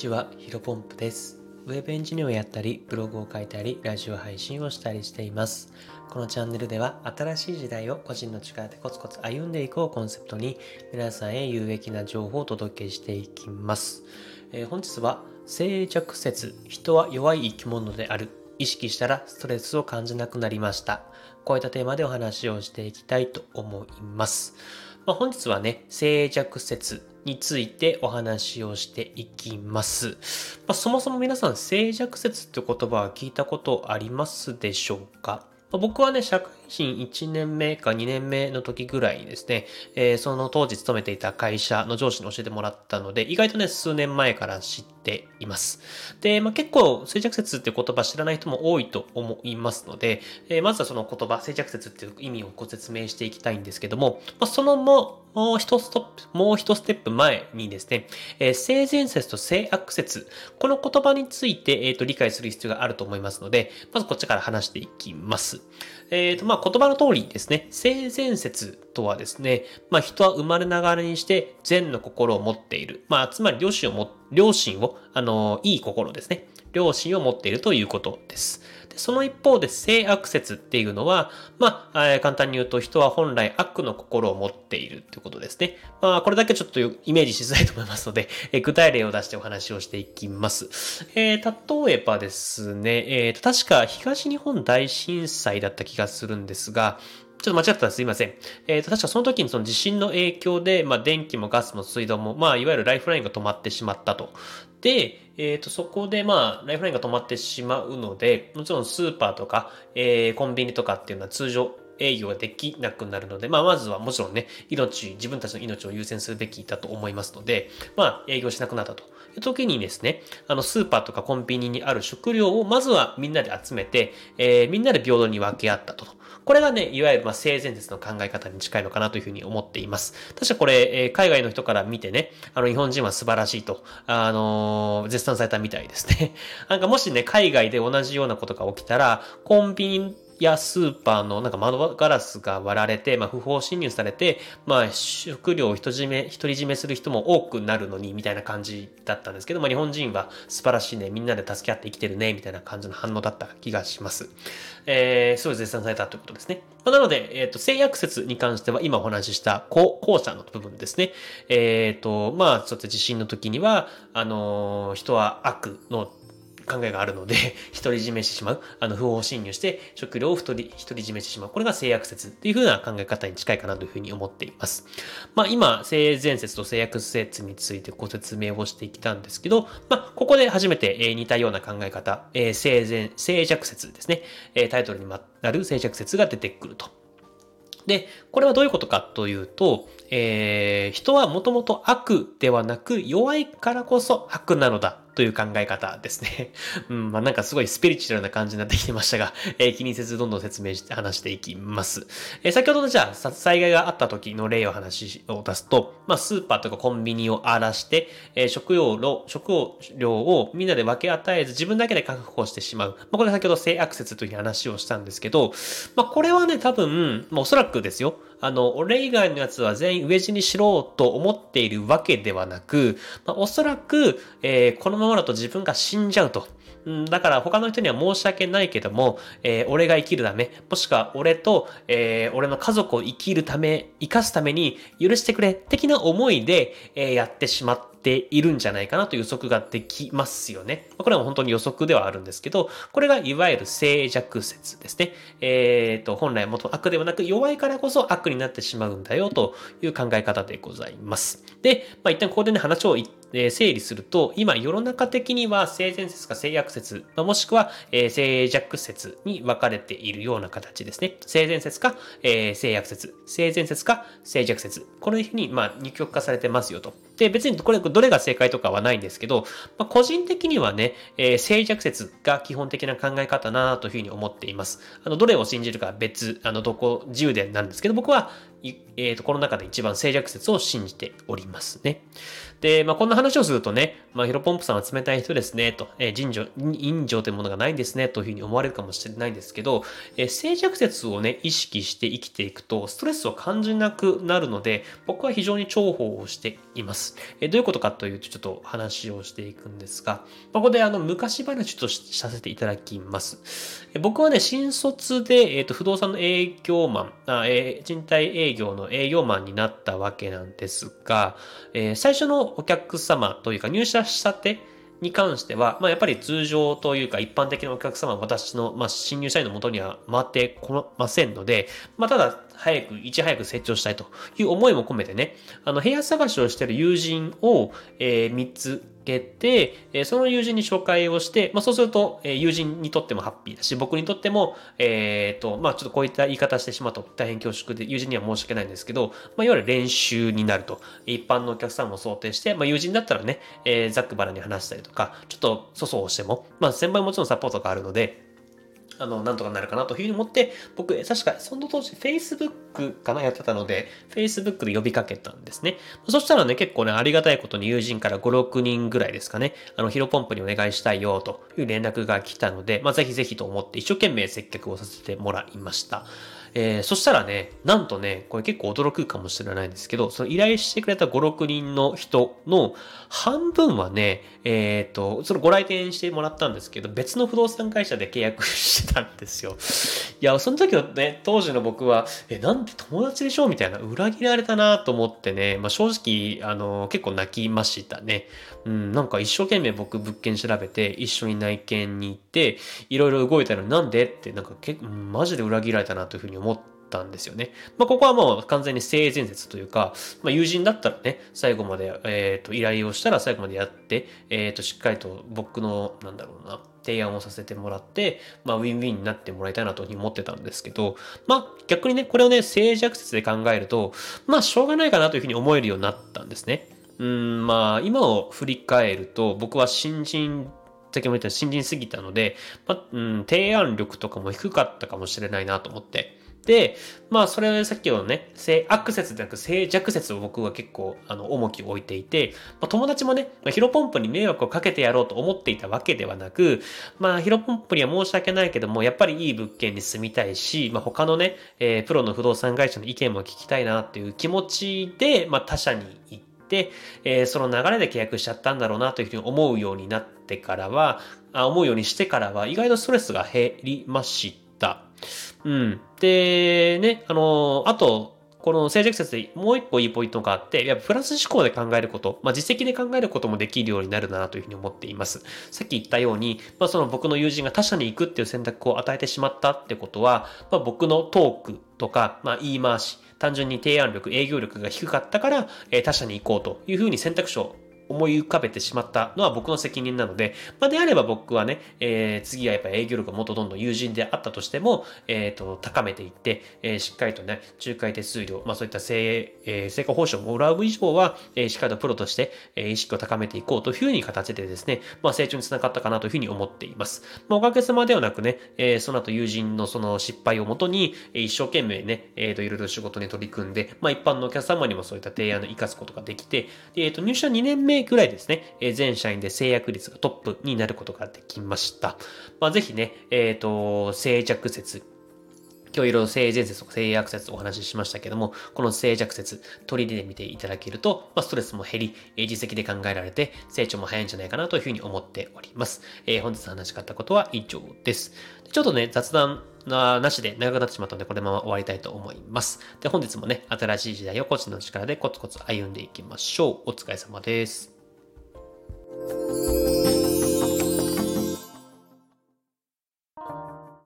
ちは、ヒロポンプです。ウェブエンジニアをやったり、ブログを書いたり、ラジオ配信をしたりしています。このチャンネルでは、新しい時代を個人の力でコツコツ歩んでいこうをコンセプトに、皆さんへ有益な情報をお届けしていきます。えー本日は、静寂説、人は弱い生き物である。意識したらストレスを感じなくなりました。こういったテーマでお話をしていきたいと思います。まあ、本日はね、静寂説についてお話をしていきます。まあ、そもそも皆さん、静寂説って言葉は聞いたことありますでしょうか？僕はね、社会人1年目か2年目の時ぐらいにですね、えーその当時勤めていた会社の上司に教えてもらったので、意外とね、数年前から知っています。で、まあ、結構、静寂説って言葉知らない人も多いと思いますので、えーまずはその言葉、静寂説っていう意味をご説明していきたいんですけども、まあ、そのも、もう一ストップ、もう一ステップ前にですね、えー性善説と性悪説、この言葉について、えーと理解する必要があると思いますので、まずこっちから話していきます。えーと、まあ、言葉の通りですね、性善説とはですね、まあ、人は生まれながらにして善の心を持っている。まあ、つまり良心をも、良心を、あの、いい心ですね。良心を持っているということです。でその一方で性悪説っていうのは、まあ、えー簡単に言うと人は本来悪の心を持っているということですね。まあ、これだけちょっとイメージしづらいと思いますので、えー具体例を出してお話をしていきます。えー例えばですね、えー、確か東日本大震災だった気がするんですが、ちょっと間違ったらすいません。えーと、確かその時にその地震の影響で、まあ、電気もガスも水道も、まあ、いわゆるライフラインが止まってしまったと。で、えっ、と、そこでまあ、ライフラインが止まってしまうので、もちろんスーパーとか、えーコンビニとかっていうのは通常営業ができなくなるので、まあ、まずはもちろんね、命、自分たちの命を優先するべきだと思いますので、まあ、営業しなくなったと。いう時にですね、あの、スーパーとかコンビニにある食料をまずはみんなで集めて、えーみんなで平等に分け合ったと。これがね、いわゆるまあ性善説の考え方に近いのかなというふうに思っています。確かこれ、えー海外の人から見てね、あの、日本人は素晴らしいと、あのー絶賛されたみたいですね。なんかもしね、海外で同じようなことが起きたら、コンビニやスーパーのなんか窓ガラスが割られて、まあ、不法侵入されて、まあ、食料を独り占め、独り占めする人も多くなるのに、みたいな感じだったんですけど、まあ、日本人は素晴らしいね、みんなで助け合って生きてるね、みたいな感じの反応だった気がします。えー、すごい絶賛されたということですね。まあ、なので、えっ、と、性悪説に関しては、今お話しした後後者の部分ですね。えっ、と、まあ、ちょっと地震の時には、あのー人は悪の考えがあるので、独り占めしてしまう。あの、不法侵入して食料を独り占めしてしまう。これが性悪説っていう風な考え方に近いかなというふうに思っています。まあ、今、性善説と性悪説についてご説明をしてきたんですけど、まあ、ここで初めて、えー似たような考え方、えー性善、性弱説ですね。えータイトルになる性弱説が出てくると。で、これはどういうことかというと、えー人はもともと悪ではなく弱いからこそ悪なのだという考え方ですね。うん、まあなんかすごいスピリチュアルな感じになってきてましたが、えー気にせずどんどん説明して話していきます。えー先ほどのじゃあ災害があった時の例を話を出すと、まあスーパーとかコンビニを荒らして、えー食料の、食料をみんなで分け与えず自分だけで確保してしまう。まあこれ先ほど性悪説という話をしたんですけど、まあこれはね多分、まあおそらくですよ。あの、俺以外のやつは全員飢え死にしろと思っているわけではなく、まあ、おそらく、えーこのままだと自分が死んじゃうと。うんだから他の人には申し訳ないけども、えー俺が生きるため、もしくは俺と、えー俺の家族を生きるため、生かすために許してくれ、的な思いで、えーやってしまっているんじゃないかなという予測ができますよね。これは本当に予測ではあるんですけど、これがいわゆる静寂説ですね。えっ、と、本来元悪ではなく弱いからこそ悪になってしまうんだよという考え方でございます。で、まあ、一旦ここでね、話をいえ整理すると、今世の中的には性善説か性悪説、まもしくは、えー静寂説に分かれているような形ですね。性善説か、え性悪説、性善説か静寂説。このように、まあ、二極化されてますよと。で、別にこれ、どれが正解とかはないんですけど、まあ、個人的にはね、えー静寂説が基本的な考え方なというふうに思っています。あの、どれを信じるか別、あの、どこ、自由でなんですけど、僕はえっ、ー、と、この中で一番静寂説を信じておりますね。で、まあ、こんな話をするとね、まあ、ヒロポンプさんは冷たい人ですね、と、えー、人情、人情というものがないんですね、というふうに思われるかもしれないんですけど、えー、静寂説をね、意識して生きていくと、ストレスを感じなくなるので、僕は非常に重宝をしています。えー、どういうことかというと、ちょっと話をしていくんですが、まあ、ここであの、昔話とさせていただきます。えー、僕はね、新卒で、えっ、と、不動産の営業マン、あえー、賃貸営業の営業マンになったわけなんですが、えー、最初のお客様というか入社したてに関しては、まあ、やっぱり通常というか一般的なお客様は私の、まあ、新入社員のもとには回ってこませんので、まあ、ただ早く、いち早く成長したいという思いも込めてね、あの、部屋探しをしている友人を、えー、3つけて、え、その友人に紹介をして、まあ、そうすると、え、友人にとってもハッピーだし、僕にとっても、えっ、ー、と、まあ、ちょっとこういった言い方してしまうと大変恐縮で、友人には申し訳ないんですけど、まあ、いわゆる練習になると。一般のお客さんも想定して、まあ、友人だったらね、えー、ざっくばらに話したりとか、ちょっと粗相をしても、まあ、先輩もちろんサポートがあるので、あの、なんとかなるかなというふうに思って、僕、確か、その当時、Facebook かなやってたので、Facebook で呼びかけたんですね。そしたらね、結構ね、ありがたいことに友人から5、6人ぐらいですかね、あの、ヒロポンプにお願いしたいよという連絡が来たので、まあ、ぜひぜひと思って一生懸命接客をさせてもらいました。えー、そしたらね、なんとね、これ結構驚くかもしれないんですけど、その依頼してくれた5、6人の人の半分はね、えっ、と、そのご来店してもらったんですけど、別の不動産会社で契約してたんですよ。いや、その時はね、当時の僕は、え、なんで友達でしょみたいな、裏切られたなと思ってね、まあ、正直、あの、結構泣きましたね。うん、なんか一生懸命僕物件調べて、一緒に内見に行って、いろいろ動いたのなんで？って、なんか結構、マジで裏切られたなというふうに思ったんですよね。まあ、ここはもう完全に性善説というか、まあ、友人だったらね、最後まで、えっ、ー、と、依頼をしたら最後までやって、えっ、ー、と、しっかりと僕の、なんだろうな、提案をさせてもらって、まあ、ウィンウィンになってもらいたいなというふうに思ってたんですけど、まあ、逆にね、これをね、静寂説で考えると、まあ、しょうがないかなというふうに思えるようになったんですね。うん、まあ、今を振り返ると、僕は新人先ほど言った新人すぎたので、まあ、うん、提案力とかも低かったかもしれないなと思って。で、まあ、それはさっきのね、性悪説でなく性弱説を僕は結構、あの、重きを置いていて、まあ、友達もね、まあ、ヒロポンプに迷惑をかけてやろうと思っていたわけではなく、まあ、ヒロポンプには申し訳ないけども、やっぱりいい物件に住みたいし、まあ、他のね、えー、プロの不動産会社の意見も聞きたいなっていう気持ちで、まあ、他社に行って、えー、その流れで契約しちゃったんだろうなというふうに思うようになっててからは、あ思うようにしてからは、意外とストレスが減りました。うん。で、ね、あの、あと、この静寂説でもう一個いいポイントがあって、やっぱプラス思考で考えること、まあ実績で考えることもできるようになるなというふうに思っています。さっき言ったように、まあその僕の友人が他者に行くっていう選択を与えてしまったってことは、まあ僕のトークとか、まあ言い回し、単純に提案力、営業力が低かったから、え他社に行こうというふうに選択肢を思い浮かべてしまったのは僕の責任なので、まあ、であれば僕はね、えー、次はやっぱ営業力がもっとどんどん友人であったとしても、えっ、ー、と、高めていって、えー、しっかりとね、仲介手数料、まあそういった成、えー、成果報酬をもらう以上は、えー、しっかりとプロとして、えー、意識を高めていこうというふうに形でですね、まあ成長につながったかなというふうに思っています。まあおかげさまではなくね、えー、その後友人のその失敗をもとに、えー、一生懸命ね、えっ、ー、と、いろいろ仕事に取り組んで、まあ一般のお客様にもそういった提案を活かすことができて、えっ、ー、と、入社2年目ぐらいですね、え全社員で制約率がトップになることができました。まあ、ぜひね、えっ、ー、と、静着説、今日いろいろ性善説とか性悪説お話ししましたけども、この静寂説取り入れてみていただけると、まあ、ストレスも減り、実績で考えられて成長も早いんじゃないかなというふうに思っております。えー、本日話しかったことは以上です。ちょっとね、雑談ななしで長くなってしまったので、これまま終わりたいと思います。で、本日もね、新しい時代を個人の力でコツコツ歩んでいきましょう。お疲れ様です。